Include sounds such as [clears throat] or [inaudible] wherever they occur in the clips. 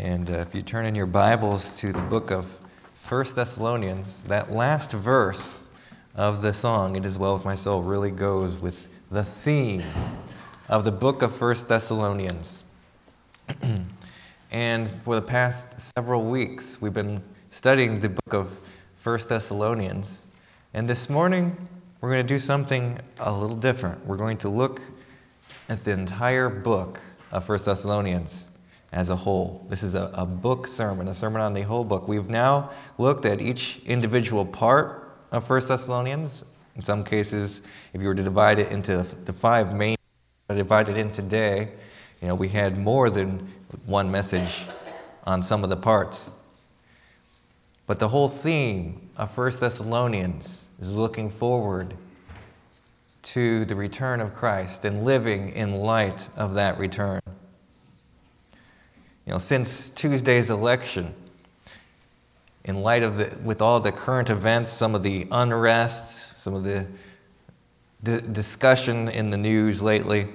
And uh, if you turn in your Bibles to the book of 1 Thessalonians, that last verse of the song, It Is Well With My Soul, really goes with the theme of the book of 1 Thessalonians. [clears throat] and for the past several weeks, we've been studying the book of 1 Thessalonians. And this morning, we're going to do something a little different. We're going to look at the entire book of 1 Thessalonians as a whole. This is a, a book sermon, a sermon on the whole book. We've now looked at each individual part of 1 Thessalonians. In some cases, if you were to divide it into the five main, divided in today, you know, we had more than one message on some of the parts. But the whole theme of 1 Thessalonians is looking forward to the return of Christ and living in light of that return. You know, since Tuesday's election, in light of the, with all the current events, some of the unrest, some of the d- discussion in the news lately,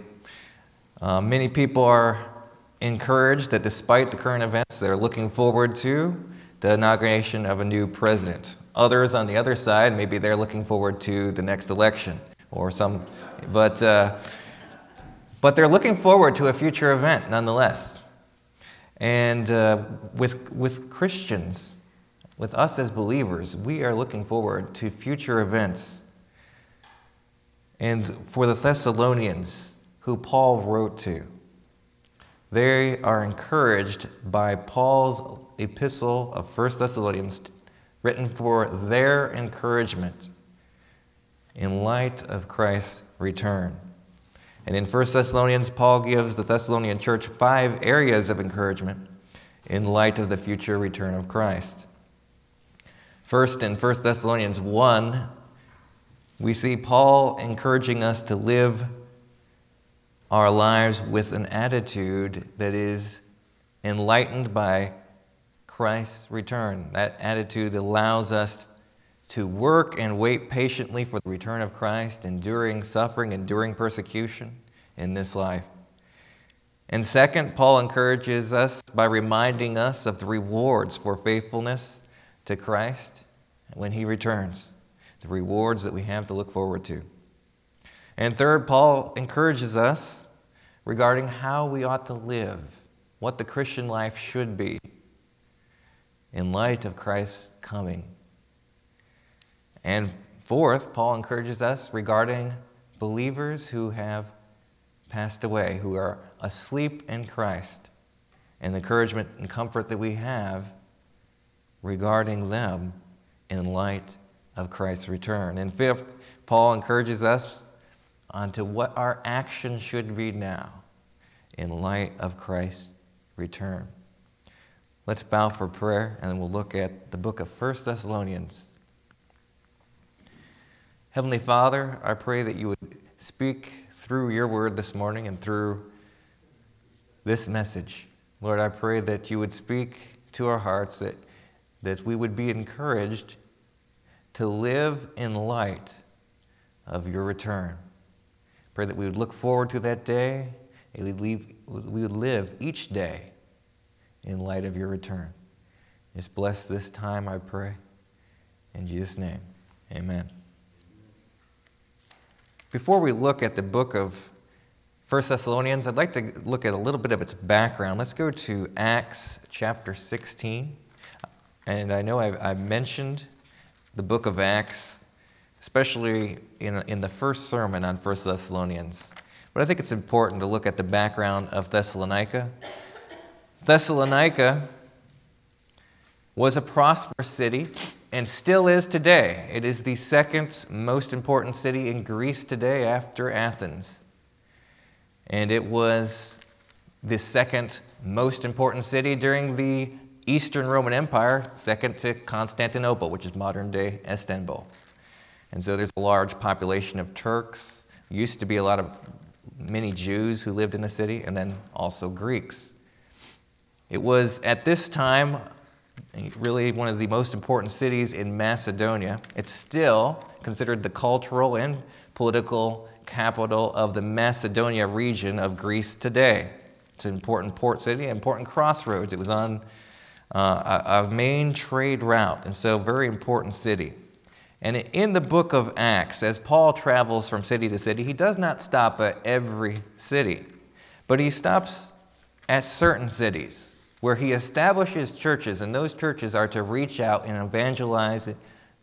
uh, many people are encouraged that despite the current events, they're looking forward to the inauguration of a new president. Others on the other side, maybe they're looking forward to the next election or some, but, uh, but they're looking forward to a future event nonetheless. And uh, with, with Christians, with us as believers, we are looking forward to future events. And for the Thessalonians, who Paul wrote to, they are encouraged by Paul's epistle of 1 Thessalonians, written for their encouragement in light of Christ's return. And in 1 Thessalonians, Paul gives the Thessalonian church five areas of encouragement in light of the future return of Christ. First, in 1 Thessalonians 1, we see Paul encouraging us to live our lives with an attitude that is enlightened by Christ's return. That attitude allows us to work and wait patiently for the return of Christ, enduring suffering, enduring persecution in this life. And second, Paul encourages us by reminding us of the rewards for faithfulness to Christ when he returns, the rewards that we have to look forward to. And third, Paul encourages us regarding how we ought to live, what the Christian life should be in light of Christ's coming and fourth, Paul encourages us regarding believers who have passed away, who are asleep in Christ, and the encouragement and comfort that we have regarding them in light of Christ's return. And fifth, Paul encourages us onto what our action should be now in light of Christ's return. Let's bow for prayer, and then we'll look at the book of 1 Thessalonians. Heavenly Father, I pray that you would speak through your word this morning and through this message. Lord, I pray that you would speak to our hearts, that, that we would be encouraged to live in light of your return. Pray that we would look forward to that day and we'd leave, we would live each day in light of your return. Just bless this time, I pray. In Jesus' name, amen. Before we look at the book of 1 Thessalonians, I'd like to look at a little bit of its background. Let's go to Acts chapter 16. And I know I've, I've mentioned the book of Acts, especially in, in the first sermon on 1 Thessalonians. But I think it's important to look at the background of Thessalonica. Thessalonica was a prosperous city and still is today. It is the second most important city in Greece today after Athens. And it was the second most important city during the Eastern Roman Empire, second to Constantinople, which is modern day Istanbul. And so there's a large population of Turks. Used to be a lot of many Jews who lived in the city, and then also Greeks. It was at this time really one of the most important cities in Macedonia. It's still considered the cultural and political capital of the Macedonia region of Greece today. It's an important port city, important crossroads. It was on uh, a, a main trade route, and so very important city. And in the book of Acts, as Paul travels from city to city, he does not stop at every city, but he stops at certain cities where he establishes churches, and those churches are to reach out and evangelize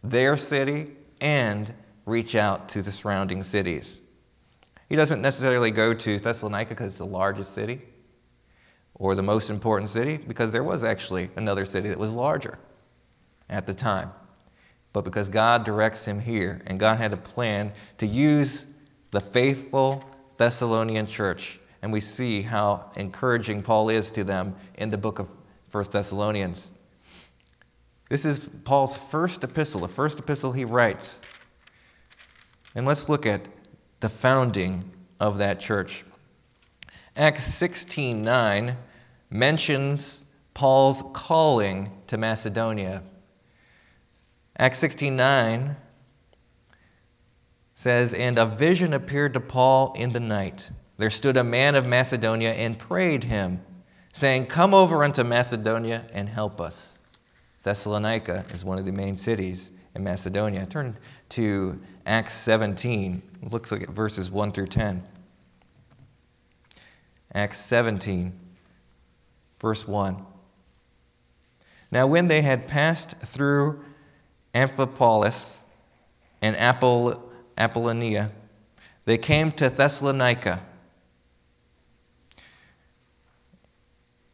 their city and reach out to the surrounding cities. He doesn't necessarily go to Thessalonica because it's the largest city or the most important city, because there was actually another city that was larger at the time. But because God directs him here, and God had a plan to use the faithful Thessalonian church, and we see how encouraging Paul is to them in the book of 1 Thessalonians. This is Paul's first epistle, the first epistle he writes. And let's look at the founding of that church. Acts 16:9 mentions Paul's calling to Macedonia. Acts 16:9 says, "And a vision appeared to Paul in the night. There stood a man of Macedonia and prayed him, saying, Come over unto Macedonia and help us." Thessalonica is one of the main cities in Macedonia. Turn to Acts 17. Let's look at verses 1 through 10. Acts 17, verse 1. Now, when they had passed through Amphipolis and Apollonia, they came to Thessalonica,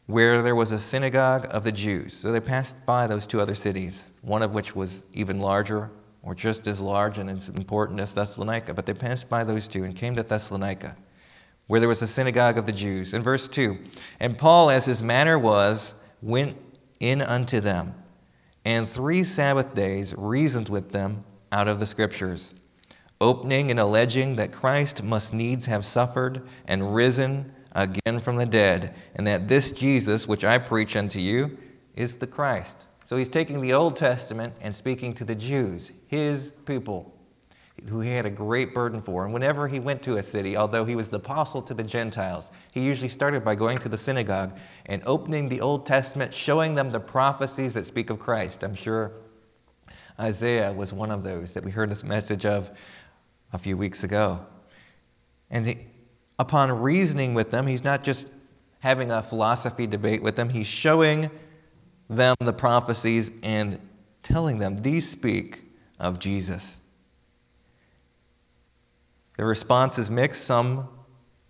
where there was a synagogue of the Jews. So they passed by those two other cities, one of which was even larger, or just as large and as important as Thessalonica. But they passed by those two and came to Thessalonica, where there was a synagogue of the Jews. In verse 2, and Paul, as his manner was, went in unto them, and three Sabbath days reasoned with them out of the Scriptures, opening and alleging that Christ must needs have suffered and risen again from the dead, and that this Jesus, which I preach unto you, is the Christ. So he's taking the Old Testament and speaking to the Jews, his people, who he had a great burden for. And whenever he went to a city, although he was the apostle to the Gentiles, he usually started by going to the synagogue and opening the Old Testament, showing them the prophecies that speak of Christ. I'm sure Isaiah was one of those that we heard this message of a few weeks ago. And he, upon reasoning with them, he's not just having a philosophy debate with them, he's showing them the prophecies and telling them these speak of Jesus. The response is mixed. Some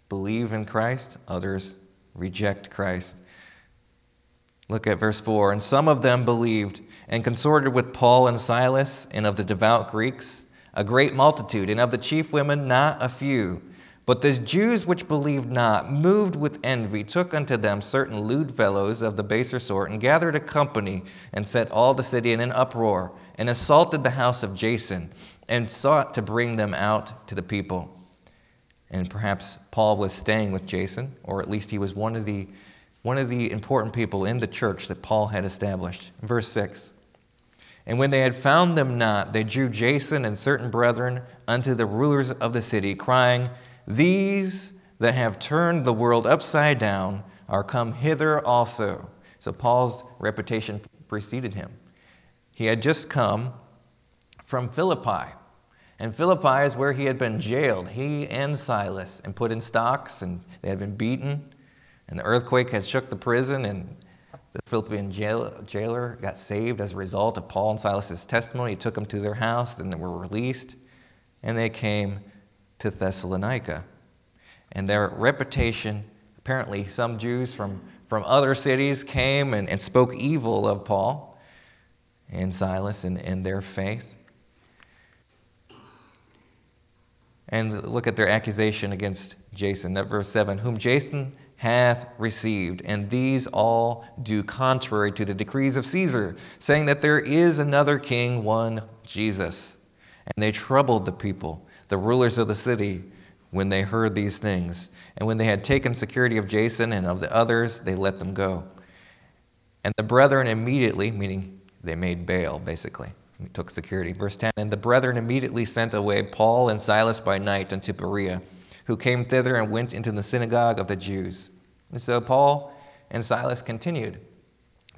believe in Christ, others reject Christ. Look at verse 4. And some of them believed and consorted with Paul and Silas, and of the devout Greeks, a great multitude, and of the chief women, not a few. But the Jews which believed not, moved with envy, took unto them certain lewd fellows of the baser sort, and gathered a company, and set all the city in an uproar, and assaulted the house of Jason, and sought to bring them out to the people. And perhaps Paul was staying with Jason, or at least he was one of the, one of the important people in the church that Paul had established. Verse 6. And when they had found them not, they drew Jason and certain brethren unto the rulers of the city, crying, these that have turned the world upside down are come hither also. So Paul's reputation preceded him. He had just come from Philippi. And Philippi is where he had been jailed, he and Silas, and put in stocks, and they had been beaten. And the earthquake had shook the prison, and the Philippian jail, jailer got saved as a result of Paul and Silas's testimony. He took them to their house, and they were released, and they came to Thessalonica. And their reputation, apparently, some Jews from, from other cities came and, and spoke evil of Paul and Silas and, and their faith. And look at their accusation against Jason. That verse 7 Whom Jason hath received, and these all do contrary to the decrees of Caesar, saying that there is another king, one Jesus. And they troubled the people the rulers of the city when they heard these things. And when they had taken security of Jason and of the others, they let them go. And the brethren immediately, meaning they made bail, basically, took security. Verse 10 And the brethren immediately sent away Paul and Silas by night unto Berea, who came thither and went into the synagogue of the Jews. And so Paul and Silas continued.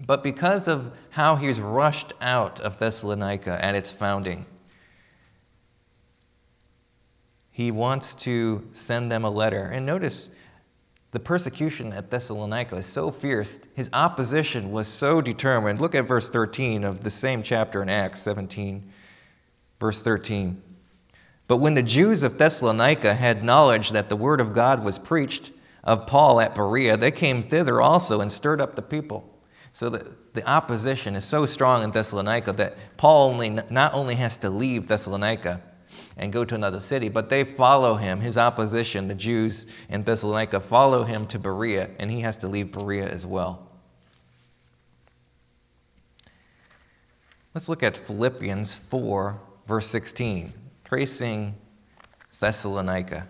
But because of how he was rushed out of Thessalonica at its founding, he wants to send them a letter. And notice the persecution at Thessalonica is so fierce, his opposition was so determined. Look at verse 13 of the same chapter in Acts 17, verse 13. But when the Jews of Thessalonica had knowledge that the word of God was preached of Paul at Berea, they came thither also and stirred up the people. So the, the opposition is so strong in Thessalonica that Paul only, not only has to leave Thessalonica and go to another city, but they follow him. His opposition, the Jews in Thessalonica, follow him to Berea, and he has to leave Berea as well. Let's look at Philippians 4, verse 16, tracing Thessalonica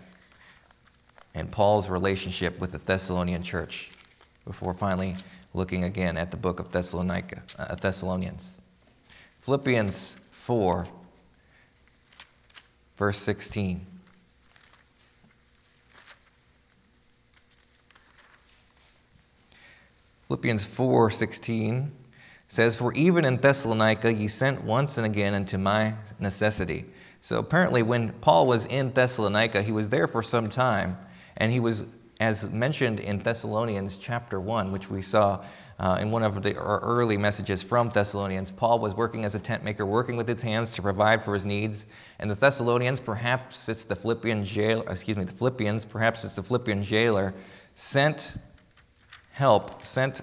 and Paul's relationship with the Thessalonian church before finally looking again at the book of Thessalonica, uh, Thessalonians. Philippians 4, verse 16. Philippians 4:16 says, "For even in Thessalonica ye sent once and again unto my necessity." So apparently, when Paul was in Thessalonica, he was there for some time, and he was as mentioned in Thessalonians chapter 1, which we saw uh, in one of the early messages from Thessalonians, Paul was working as a tent maker, working with his hands to provide for his needs. And the Thessalonians, perhaps it's the Philippian jail, excuse me, the Philippians, perhaps it's the Philippian jailer, sent help, sent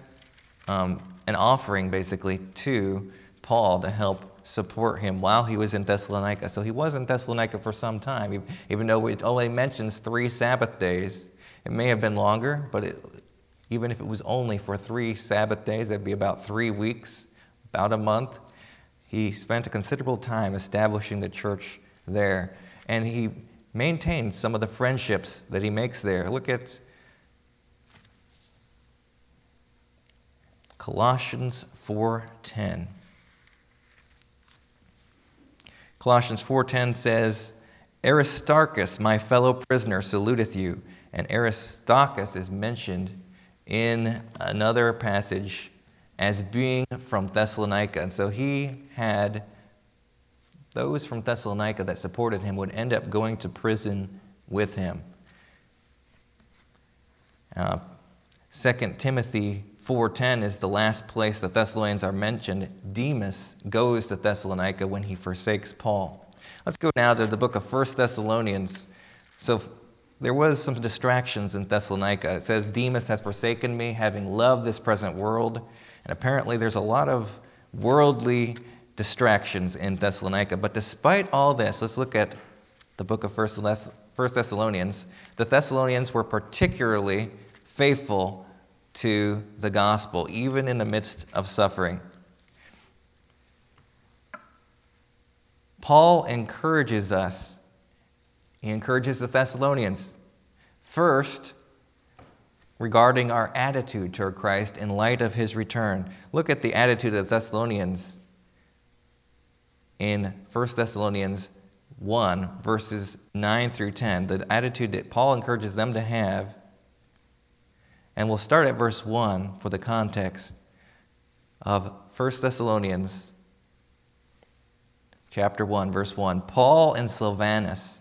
um, an offering basically to Paul to help support him while he was in Thessalonica. So he was in Thessalonica for some time, even though it only mentions three Sabbath days. It may have been longer, but it, even if it was only for three Sabbath days, that'd be about three weeks, about a month. He spent a considerable time establishing the church there, and he maintained some of the friendships that he makes there. Look at Colossians 4:10. Colossians 4:10 says, Aristarchus, my fellow prisoner, saluteth you and Aristarchus is mentioned in another passage as being from Thessalonica. And so he had those from Thessalonica that supported him would end up going to prison with him. Uh, 2 Timothy 4:10 is the last place the Thessalonians are mentioned. Demas goes to Thessalonica when he forsakes Paul. Let's go now to the book of 1 Thessalonians. So there was some distractions in Thessalonica. It says, Demas has forsaken me, having loved this present world. And apparently, there's a lot of worldly distractions in Thessalonica. But despite all this, let's look at the book of First Thessalonians. The Thessalonians were particularly faithful to the gospel, even in the midst of suffering. Paul encourages us he encourages the Thessalonians first regarding our attitude toward Christ in light of his return. Look at the attitude of the Thessalonians in 1 Thessalonians 1, verses 9 through 10, the attitude that Paul encourages them to have. And we'll start at verse 1 for the context of 1 Thessalonians chapter 1, verse 1. Paul and Silvanus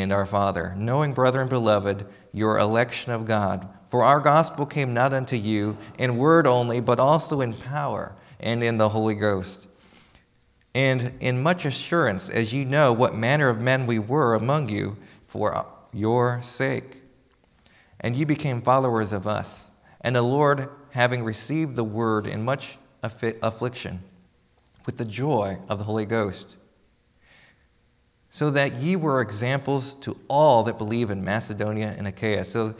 and our Father, knowing, brethren beloved, your election of God. For our gospel came not unto you in word only, but also in power and in the Holy Ghost. And in much assurance, as ye know what manner of men we were among you for your sake. And ye became followers of us. And the Lord, having received the word in much affliction, with the joy of the Holy Ghost, so that ye were examples to all that believe in Macedonia and Achaia. So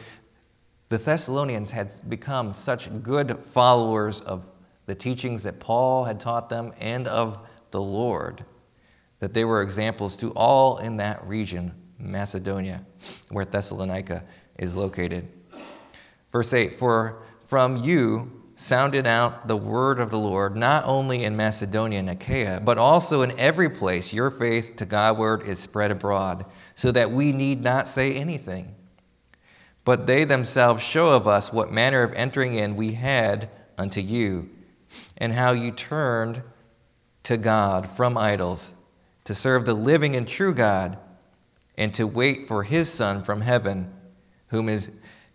the Thessalonians had become such good followers of the teachings that Paul had taught them and of the Lord that they were examples to all in that region, Macedonia, where Thessalonica is located. Verse 8 For from you sounded out the word of the Lord, not only in Macedonia and Achaia, but also in every place your faith to Godward is spread abroad, so that we need not say anything. But they themselves show of us what manner of entering in we had unto you, and how you turned to God from idols to serve the living and true God, and to wait for his Son from heaven, whom, is,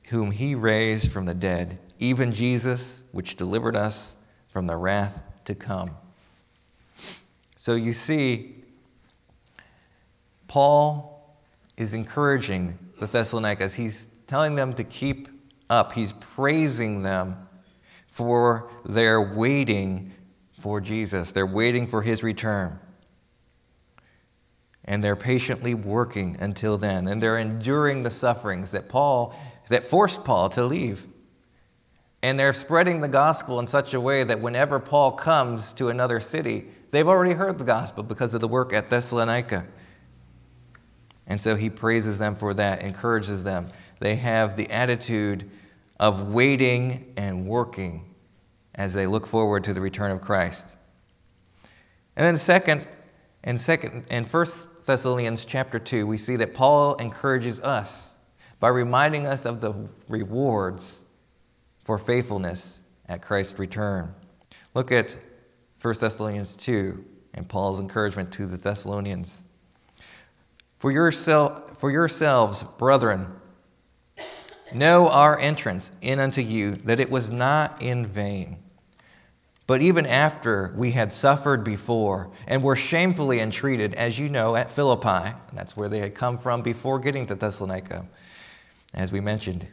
whom he raised from the dead, even Jesus, which delivered us from the wrath to come. So you see, Paul is encouraging the Thessalonians. He's telling them to keep up, he's praising them for their waiting for Jesus. They're waiting for his return and they're patiently working until then and they're enduring the sufferings that paul that forced paul to leave and they're spreading the gospel in such a way that whenever paul comes to another city they've already heard the gospel because of the work at thessalonica. And so he praises them for that encourages them. They have the attitude of waiting and working as they look forward to the return of christ. And then second and second and first Thessalonians chapter 2, we see that Paul encourages us by reminding us of the rewards for faithfulness at Christ's return. Look at 1 Thessalonians 2 and Paul's encouragement to the Thessalonians. For, yourself, for yourselves, brethren, know our entrance in unto you, that it was not in vain. But even after we had suffered before and were shamefully entreated, as you know, at Philippi, that's where they had come from before getting to Thessalonica, as we mentioned,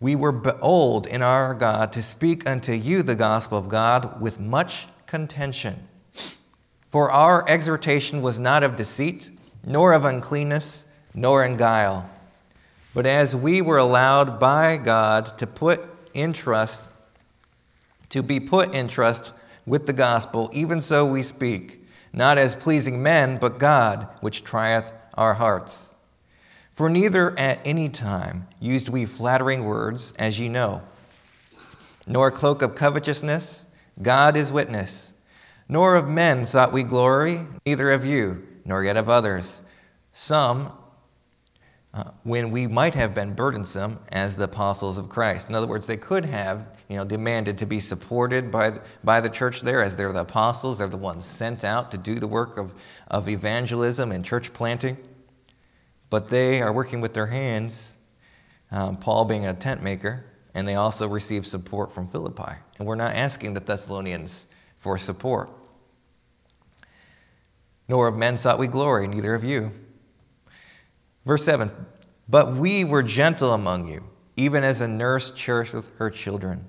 we were bold in our God to speak unto you the gospel of God with much contention. For our exhortation was not of deceit, nor of uncleanness, nor in guile. But as we were allowed by God to put in trust to be put in trust with the gospel, even so we speak, not as pleasing men, but God, which trieth our hearts. For neither at any time used we flattering words, as ye know, nor cloak of covetousness, God is witness, nor of men sought we glory, neither of you, nor yet of others. Some uh, when we might have been burdensome as the apostles of Christ. In other words, they could have you know, demanded to be supported by the, by the church there as they're the apostles. They're the ones sent out to do the work of, of evangelism and church planting. But they are working with their hands, um, Paul being a tent maker, and they also receive support from Philippi. And we're not asking the Thessalonians for support. Nor of men sought we glory, neither of you. Verse 7 But we were gentle among you, even as a nurse cherisheth her children.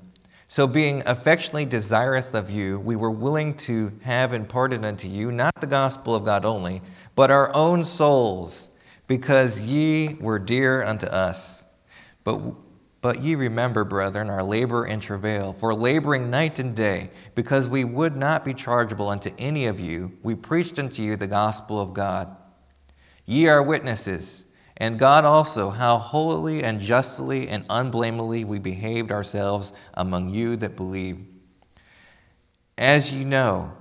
So, being affectionately desirous of you, we were willing to have imparted unto you not the gospel of God only, but our own souls, because ye were dear unto us. But, but ye remember, brethren, our labor and travail, for laboring night and day, because we would not be chargeable unto any of you, we preached unto you the gospel of God. Ye are witnesses and God also, how holily and justly and unblameably we behaved ourselves among you that believe. As ye know,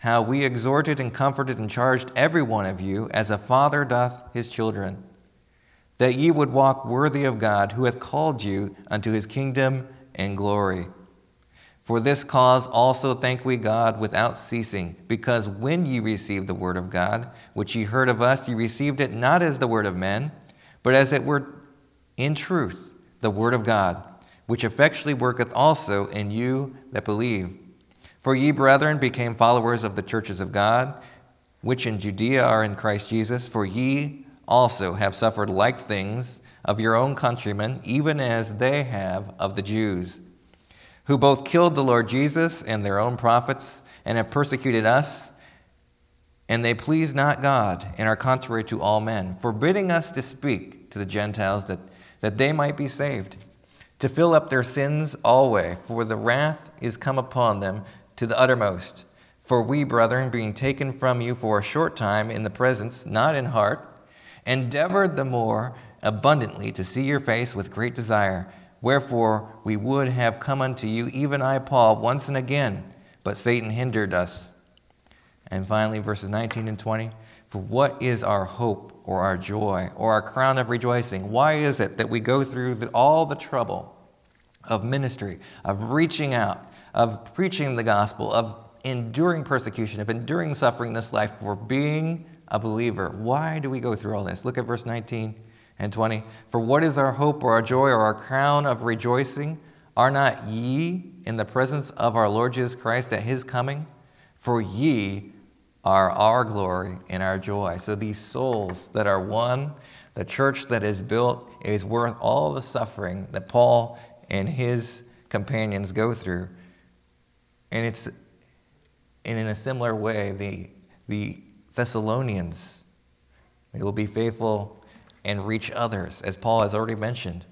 how we exhorted and comforted and charged every one of you, as a father doth his children, that ye would walk worthy of God, who hath called you unto his kingdom and glory. For this cause also thank we God without ceasing, because when ye received the word of God, which ye heard of us, ye received it not as the word of men, but as it were in truth the word of God, which effectually worketh also in you that believe. For ye, brethren, became followers of the churches of God, which in Judea are in Christ Jesus, for ye also have suffered like things of your own countrymen, even as they have of the Jews who both killed the Lord Jesus and their own prophets, and have persecuted us, and they please not God, and are contrary to all men, forbidding us to speak to the Gentiles that, that they might be saved, to fill up their sins always, for the wrath is come upon them to the uttermost. For we, brethren, being taken from you for a short time in the presence, not in heart, endeavored the more abundantly to see your face with great desire. Wherefore we would have come unto you, even I, Paul, once and again, but Satan hindered us. And finally, verses 19 and 20 For what is our hope or our joy or our crown of rejoicing? Why is it that we go through all the trouble of ministry, of reaching out, of preaching the gospel, of enduring persecution, of enduring suffering in this life for being a believer? Why do we go through all this? Look at verse 19 and 20. For what is our hope or our joy or our crown of rejoicing? Are not ye in the presence of our Lord Jesus Christ at his coming? For ye are our glory and our joy. So these souls that are won, the church that is built, is worth all the suffering that Paul and his companions go through. And it's and in a similar way, the, the Thessalonians will be faithful and reach others, as Paul has already mentioned,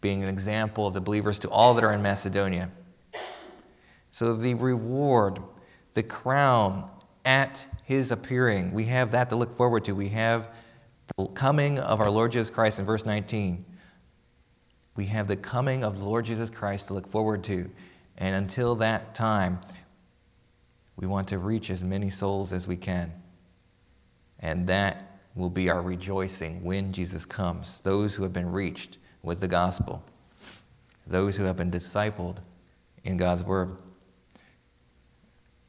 being an example of the believers to all that are in Macedonia. So the reward, the crown at his appearing, we have that to look forward to. We have the coming of our Lord Jesus Christ in verse 19. We have the coming of the Lord Jesus Christ to look forward to. And until that time, we want to reach as many souls as we can. And that will be our rejoicing when Jesus comes. Those who have been reached with the gospel, those who have been discipled in God's word.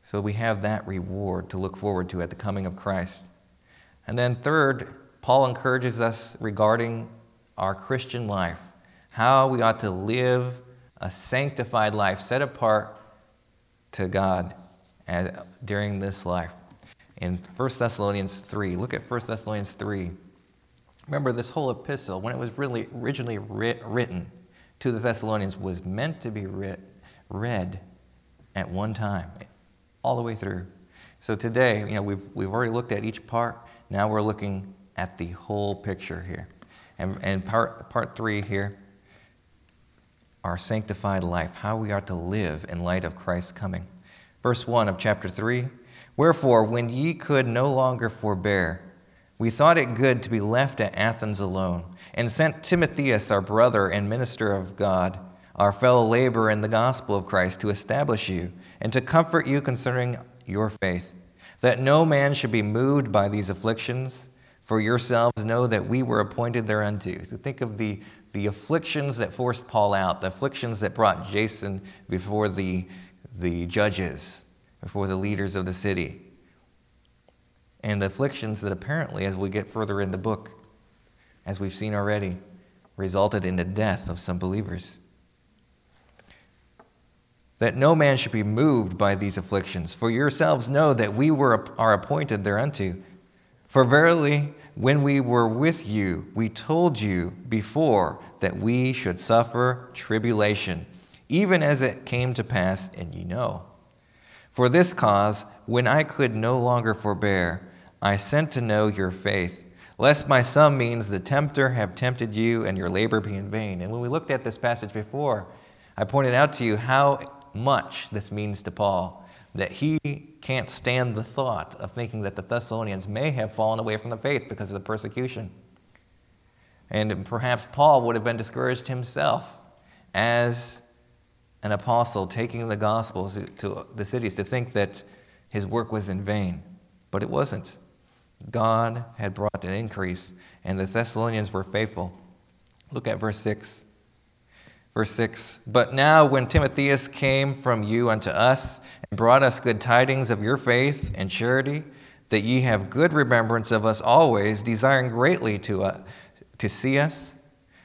So we have that reward to look forward to at the coming of Christ. And then, third, Paul encourages us regarding our Christian life, how we ought to live a sanctified life set apart to God as, during this life. In 1 Thessalonians 3, look at 1 Thessalonians 3. Remember, this whole epistle, when it was really originally writ, written to the Thessalonians, was meant to be writ, read at one time all the way through. So today, you know, we've, we've already looked at each part. Now we're looking at the whole picture here. And, and part, part three here, our sanctified life, how we are to live in light of Christ's coming. Verse 1 of chapter 3 Wherefore, when ye could no longer forbear, we thought it good to be left at Athens alone, and sent Timotheus, our brother and minister of God, our fellow laborer in the gospel of Christ, to establish you and to comfort you concerning your faith, that no man should be moved by these afflictions. For yourselves know that we were appointed thereunto. So think of the, the afflictions that forced Paul out, the afflictions that brought Jason before the, the judges, before the leaders of the city, and the afflictions that apparently, as we get further in the book, as we've seen already, resulted in the death of some believers that no man should be moved by these afflictions. For yourselves know that we were, are appointed thereunto. For verily, when we were with you, we told you before that we should suffer tribulation, even as it came to pass, and ye know. For this cause, when I could no longer forbear, I sent to know your faith, lest by some means the tempter have tempted you and your labor be in vain. And when we looked at this passage before, I pointed out to you how much this means to Paul that he can't stand the thought of thinking that the Thessalonians may have fallen away from the faith because of the persecution. And perhaps Paul would have been discouraged himself as an apostle taking the gospel to the cities to think that his work was in vain. But it wasn't. God had brought an increase, and the Thessalonians were faithful. Look at verse 6. Verse 6 But now, when Timotheus came from you unto us and brought us good tidings of your faith and charity, that ye have good remembrance of us always, desiring greatly to, uh, to see us,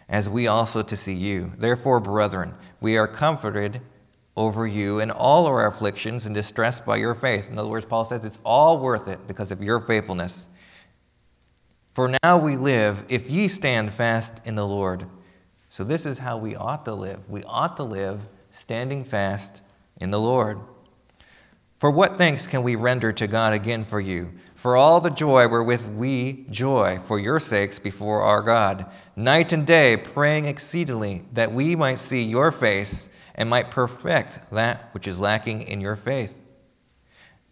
as we also to see you. Therefore, brethren, we are comforted over you in all our afflictions and distress by your faith. In other words, Paul says it's all worth it because of your faithfulness. For now we live, if ye stand fast in the Lord. So, this is how we ought to live. We ought to live standing fast in the Lord. For what thanks can we render to God again for you? For all the joy wherewith we joy for your sakes before our God, night and day praying exceedingly that we might see your face and might perfect that which is lacking in your faith.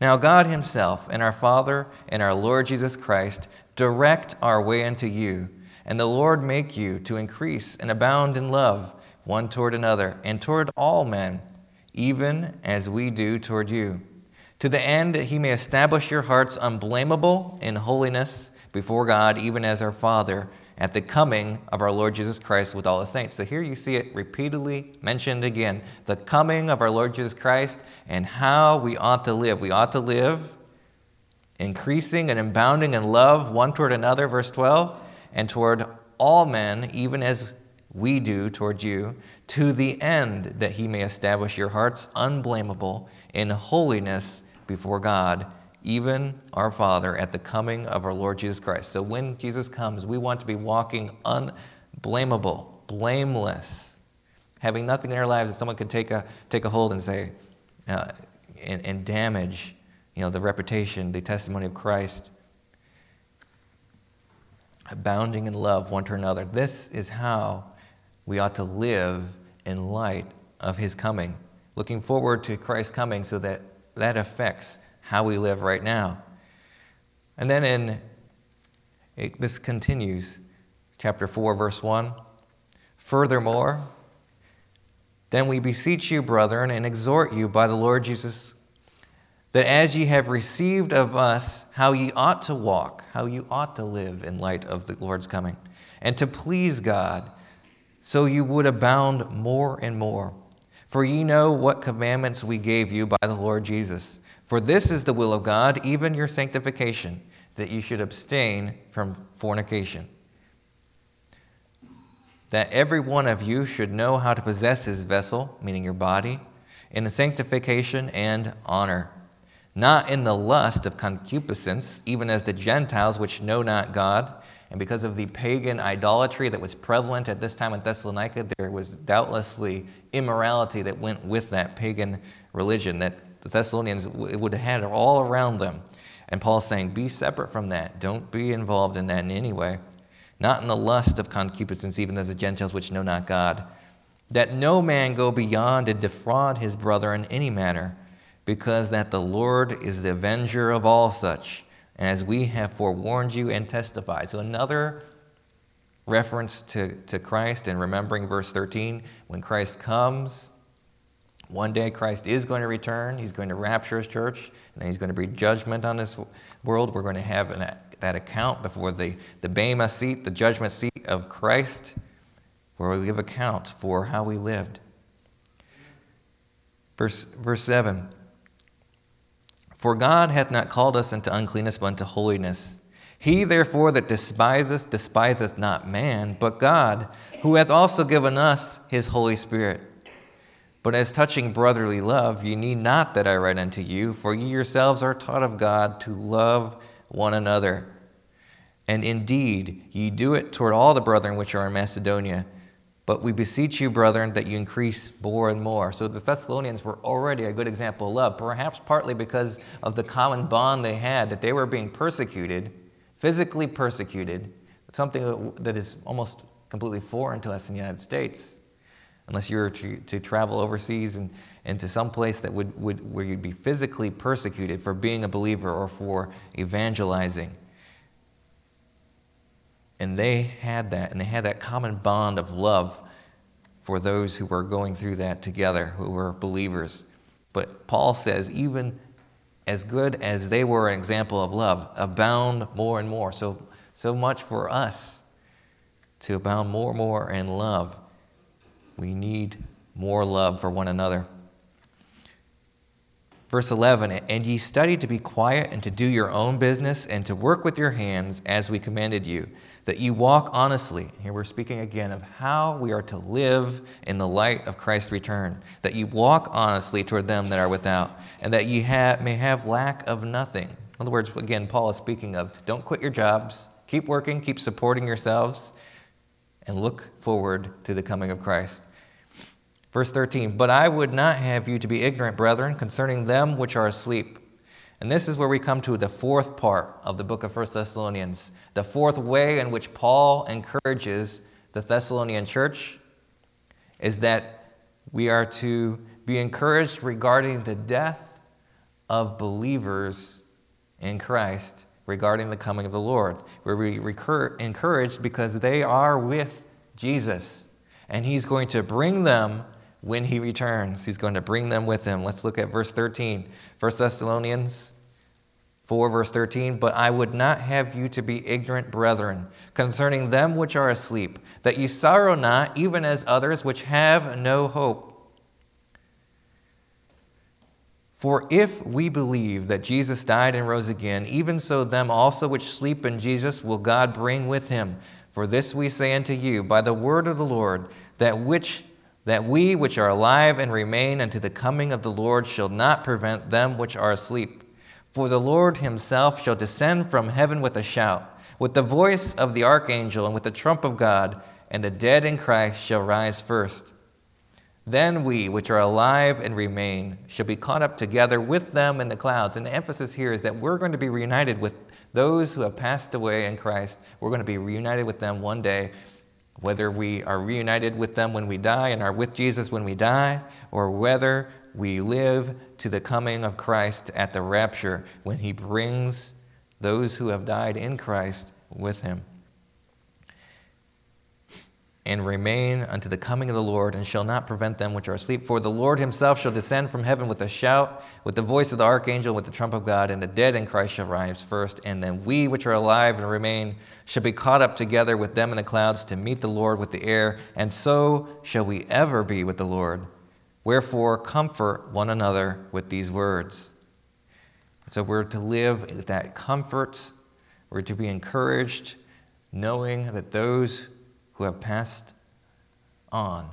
Now, God Himself and our Father and our Lord Jesus Christ direct our way unto you, and the Lord make you to increase and abound in love one toward another and toward all men, even as we do toward you to the end that he may establish your hearts unblameable in holiness before God, even as our Father, at the coming of our Lord Jesus Christ with all the saints. So here you see it repeatedly mentioned again the coming of our Lord Jesus Christ and how we ought to live. We ought to live increasing and abounding in love one toward another, verse 12, and toward all men, even as we do toward you, to the end that he may establish your hearts unblameable in holiness before God, even our Father, at the coming of our Lord Jesus Christ. So when Jesus comes, we want to be walking unblameable, blameless, having nothing in our lives that someone could take a, take a hold and say, uh, and, and damage you know, the reputation, the testimony of Christ. Abounding in love one to another. This is how we ought to live in light of his coming, looking forward to Christ's coming so that that affects how we live right now. And then in it, this continues, chapter 4, verse 1. Furthermore, then we beseech you, brethren, and exhort you by the Lord Jesus, that as ye have received of us how ye ought to walk, how you ought to live in light of the Lord's coming, and to please God, so you would abound more and more. For ye know what commandments we gave you by the Lord Jesus. For this is the will of God, even your sanctification, that you should abstain from fornication. That every one of you should know how to possess his vessel, meaning your body, in sanctification and honor, not in the lust of concupiscence, even as the Gentiles which know not God and because of the pagan idolatry that was prevalent at this time in Thessalonica, there was doubtlessly immorality that went with that pagan religion that the Thessalonians would have had all around them. And Paul's saying, be separate from that. Don't be involved in that in any way. Not in the lust of concupiscence, even as the Gentiles which know not God. That no man go beyond and defraud his brother in any manner, because that the Lord is the avenger of all such as we have forewarned you and testified. So, another reference to, to Christ and remembering verse 13 when Christ comes, one day Christ is going to return. He's going to rapture his church, and then he's going to bring judgment on this world. We're going to have an, that account before the, the Bema seat, the judgment seat of Christ, where we give account for how we lived. Verse, verse 7 for God hath not called us into uncleanness, but unto holiness. He therefore that despiseth, despiseth not man, but God, who hath also given us his Holy Spirit. But as touching brotherly love, ye need not that I write unto you, for ye yourselves are taught of God to love one another. And indeed, ye do it toward all the brethren which are in Macedonia. But we beseech you, brethren, that you increase more and more. So the Thessalonians were already a good example of love, perhaps partly because of the common bond they had, that they were being persecuted, physically persecuted, something that is almost completely foreign to us in the United States, unless you were to, to travel overseas and, and to some place that would, would, where you'd be physically persecuted for being a believer or for evangelizing. And they had that, and they had that common bond of love for those who were going through that together, who were believers. But Paul says, even as good as they were an example of love, abound more and more. So, so much for us to abound more and more in love. We need more love for one another. Verse 11, and ye study to be quiet and to do your own business and to work with your hands as we commanded you that you walk honestly. Here we're speaking again of how we are to live in the light of Christ's return. That you walk honestly toward them that are without, and that you have, may have lack of nothing. In other words, again, Paul is speaking of don't quit your jobs, keep working, keep supporting yourselves, and look forward to the coming of Christ. Verse 13, but I would not have you to be ignorant, brethren, concerning them which are asleep And this is where we come to the fourth part of the book of 1 Thessalonians. The fourth way in which Paul encourages the Thessalonian church is that we are to be encouraged regarding the death of believers in Christ, regarding the coming of the Lord. We're encouraged because they are with Jesus, and He's going to bring them when He returns. He's going to bring them with Him. Let's look at verse 13. 1 Thessalonians 4, verse 13, but I would not have you to be ignorant, brethren, concerning them which are asleep, that ye sorrow not, even as others which have no hope. For if we believe that Jesus died and rose again, even so them also which sleep in Jesus will God bring with him. For this we say unto you by the word of the Lord, that which that we which are alive and remain unto the coming of the Lord shall not prevent them which are asleep. For the Lord himself shall descend from heaven with a shout, with the voice of the archangel, and with the trump of God, and the dead in Christ shall rise first. Then we, which are alive and remain, shall be caught up together with them in the clouds. And the emphasis here is that we're going to be reunited with those who have passed away in Christ. We're going to be reunited with them one day. Whether we are reunited with them when we die and are with Jesus when we die, or whether we live to the coming of Christ at the rapture when he brings those who have died in Christ with him. And remain unto the coming of the Lord, and shall not prevent them which are asleep. For the Lord himself shall descend from heaven with a shout, with the voice of the archangel, with the trump of God, and the dead in Christ shall rise first. And then we which are alive and remain shall be caught up together with them in the clouds to meet the Lord with the air, and so shall we ever be with the Lord. Wherefore, comfort one another with these words. So we're to live with that comfort. We're to be encouraged, knowing that those who have passed on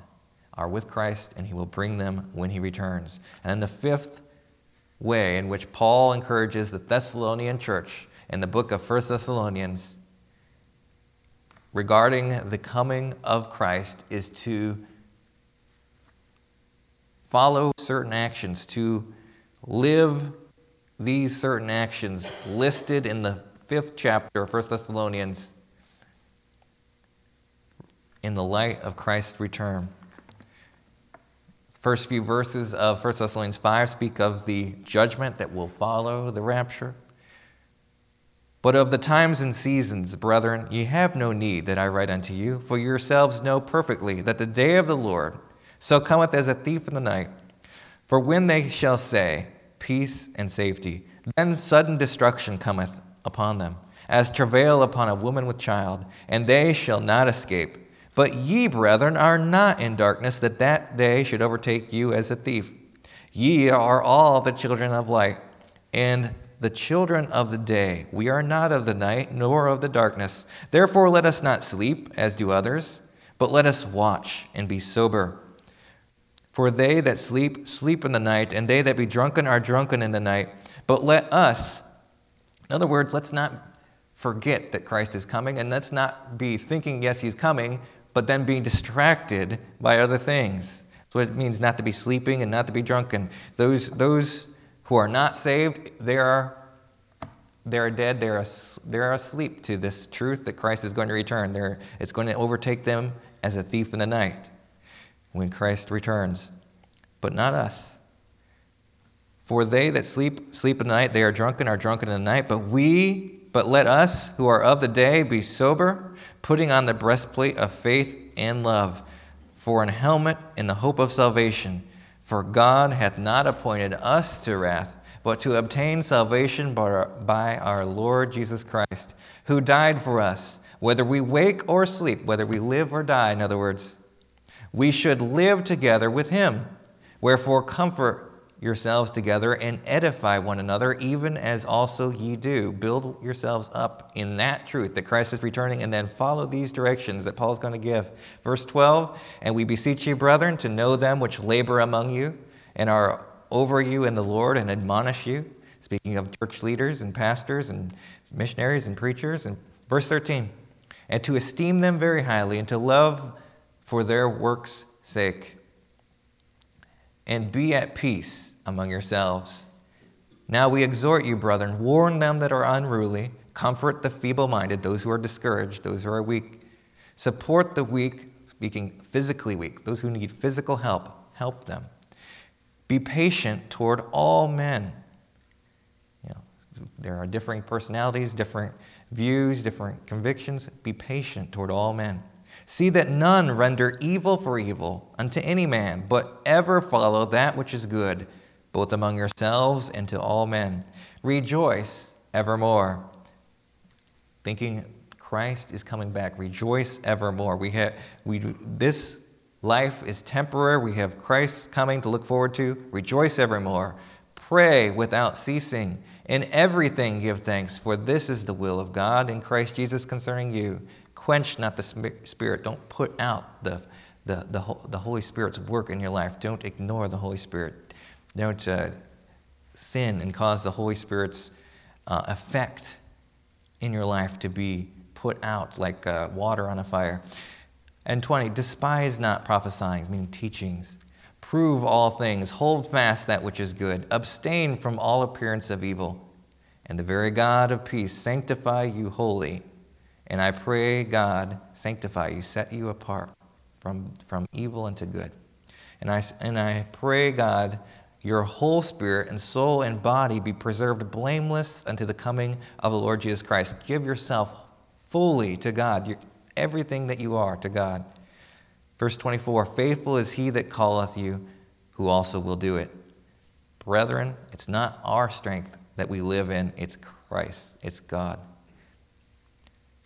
are with Christ and he will bring them when he returns. And then the fifth way in which Paul encourages the Thessalonian church in the book of 1 Thessalonians regarding the coming of Christ is to follow certain actions, to live these certain actions listed in the fifth chapter of 1 Thessalonians in the light of Christ's return. First few verses of 1 Thessalonians 5 speak of the judgment that will follow the rapture. But of the times and seasons, brethren, ye have no need that I write unto you, for yourselves know perfectly that the day of the Lord so cometh as a thief in the night. For when they shall say, Peace and safety, then sudden destruction cometh upon them, as travail upon a woman with child, and they shall not escape. But ye, brethren, are not in darkness, that that day should overtake you as a thief. Ye are all the children of light, and the children of the day. We are not of the night, nor of the darkness. Therefore, let us not sleep, as do others, but let us watch and be sober. For they that sleep, sleep in the night, and they that be drunken are drunken in the night. But let us, in other words, let's not forget that Christ is coming, and let's not be thinking, yes, he's coming, but then being distracted by other things. What it means not to be sleeping and not to be drunken. Those, those who are not saved, they are, they are dead, they are, they are asleep to this truth that Christ is going to return. They're, it's going to overtake them as a thief in the night when Christ returns, but not us. For they that sleep, sleep at night, they are drunken, are drunken in the night, but we, but let us who are of the day be sober, putting on the breastplate of faith and love, for an helmet in the hope of salvation. For God hath not appointed us to wrath, but to obtain salvation by our Lord Jesus Christ, who died for us, whether we wake or sleep, whether we live or die, in other words we should live together with him. Wherefore, comfort yourselves together and edify one another, even as also ye do. Build yourselves up in that truth that Christ is returning, and then follow these directions that Paul's going to give. Verse 12 And we beseech you, brethren, to know them which labor among you and are over you in the Lord and admonish you. Speaking of church leaders and pastors and missionaries and preachers. And verse 13 And to esteem them very highly and to love for their work's sake. And be at peace among yourselves. Now we exhort you, brethren, warn them that are unruly, comfort the feeble minded, those who are discouraged, those who are weak, support the weak, speaking physically weak, those who need physical help, help them. Be patient toward all men. You know, there are differing personalities, different views, different convictions. Be patient toward all men. See that none render evil for evil unto any man, but ever follow that which is good both among yourselves and to all men. Rejoice evermore. Thinking Christ is coming back. Rejoice evermore. We have we this life is temporary. We have Christ coming to look forward to. Rejoice evermore. Pray without ceasing. In everything give thanks, for this is the will of God in Christ Jesus concerning you. Quench not the Spirit. Don't put out the, the, the, the Holy Spirit's work in your life. Don't ignore the Holy Spirit. Don't uh, sin and cause the Holy Spirit's uh, effect in your life to be put out like uh, water on a fire. And 20, despise not prophesying, meaning teachings. Prove all things, hold fast that which is good, abstain from all appearance of evil. And the very God of peace sanctify you wholly. And I pray, God, sanctify you, set you apart from, from evil into good. And I, and I pray, God, your whole spirit and soul and body be preserved blameless unto the coming of the Lord Jesus Christ. Give yourself fully to God, everything that you are to God. Verse 24 Faithful is he that calleth you, who also will do it. Brethren, it's not our strength that we live in, it's Christ, it's God.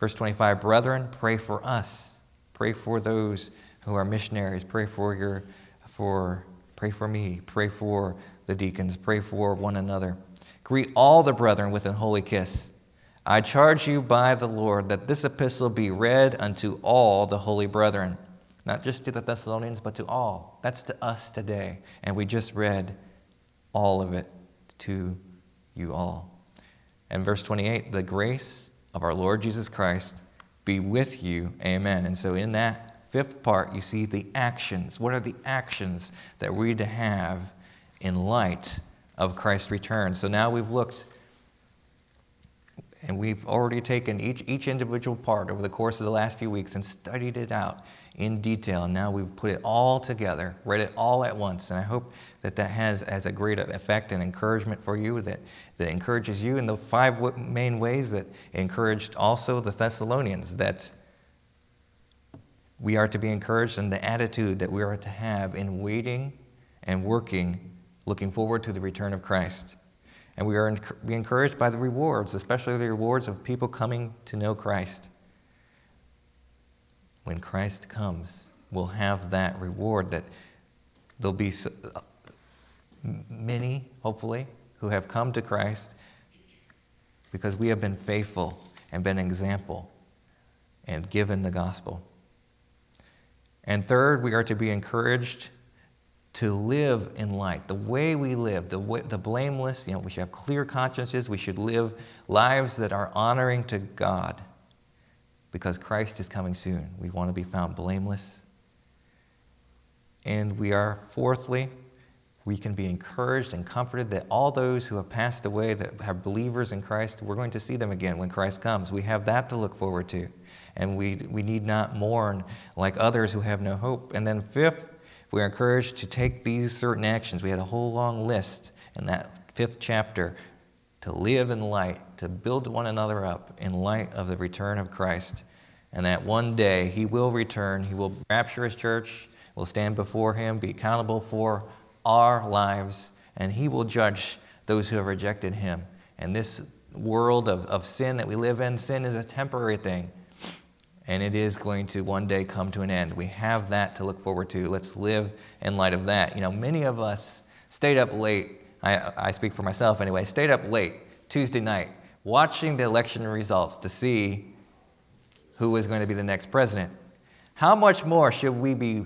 Verse 25 Brethren, pray for us. Pray for those who are missionaries. Pray for your for Pray for me. Pray for the deacons. Pray for one another. Greet all the brethren with an holy kiss. I charge you by the Lord that this epistle be read unto all the holy brethren, not just to the Thessalonians, but to all. That's to us today. And we just read all of it to you all. And verse 28 the grace of our Lord Jesus Christ be with you. Amen. And so, in that, fifth part, you see the actions. What are the actions that we're to have in light of Christ's return? So now we've looked and we've already taken each, each individual part over the course of the last few weeks and studied it out in detail. Now we've put it all together, read it all at once. And I hope that that has as a great effect and encouragement for you, that, that encourages you in the five main ways that encouraged also the Thessalonians, that we are to be encouraged in the attitude that we are to have in waiting and working, looking forward to the return of Christ. And we are be encouraged by the rewards, especially the rewards of people coming to know Christ. When Christ comes, we'll have that reward that there'll be many, hopefully, who have come to Christ because we have been faithful and been an example and given the gospel. And third, we are to be encouraged to live in light. The way we live, the, way, the blameless, you know, we should have clear consciences. We should live lives that are honoring to God because Christ is coming soon. We want to be found blameless. And we are, fourthly, we can be encouraged and comforted that all those who have passed away, that have believers in Christ, we're going to see them again when Christ comes. We have that to look forward to and we, we need not mourn like others who have no hope. And then, fifth, we are encouraged to take these certain actions. We had a whole long list in that fifth chapter to live in light, to build one another up in light of the return of Christ. And that one day he will return, he will rapture his church, will stand before him, be accountable for our lives, and he will judge those who have rejected him. And this world of, of sin that we live in, sin is a temporary thing and it is going to one day come to an end. We have that to look forward to. Let's live in light of that. You know, many of us stayed up late. I, I speak for myself anyway. Stayed up late Tuesday night watching the election results to see who was going to be the next president. How much more should we be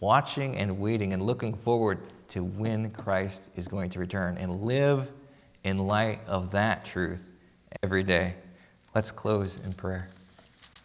watching and waiting and looking forward to when Christ is going to return and live in light of that truth every day? Let's close in prayer.